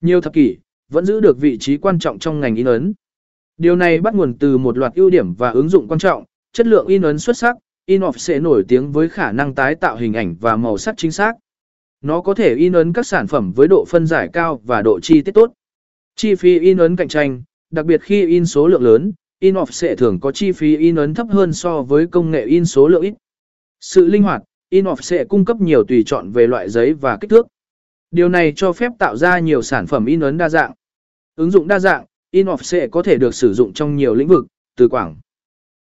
Nhiều thập kỷ, vẫn giữ được vị trí quan trọng trong ngành in ấn. Điều này bắt nguồn từ một loạt ưu điểm và ứng dụng quan trọng, chất lượng in ấn xuất sắc, in-off sẽ nổi tiếng với khả năng tái tạo hình ảnh và màu sắc chính xác. Nó có thể in ấn các sản phẩm với độ phân giải cao và độ chi tiết tốt. Chi phí in ấn cạnh tranh, đặc biệt khi in số lượng lớn, in-off sẽ thường có chi phí in ấn thấp hơn so với công nghệ in số lượng ít. Sự linh hoạt, in-off sẽ cung cấp nhiều tùy chọn về loại giấy và kích thước. Điều này cho phép tạo ra nhiều sản phẩm in ấn đa dạng. Ứng dụng đa dạng, in-off sẽ có thể được sử dụng trong nhiều lĩnh vực, từ quảng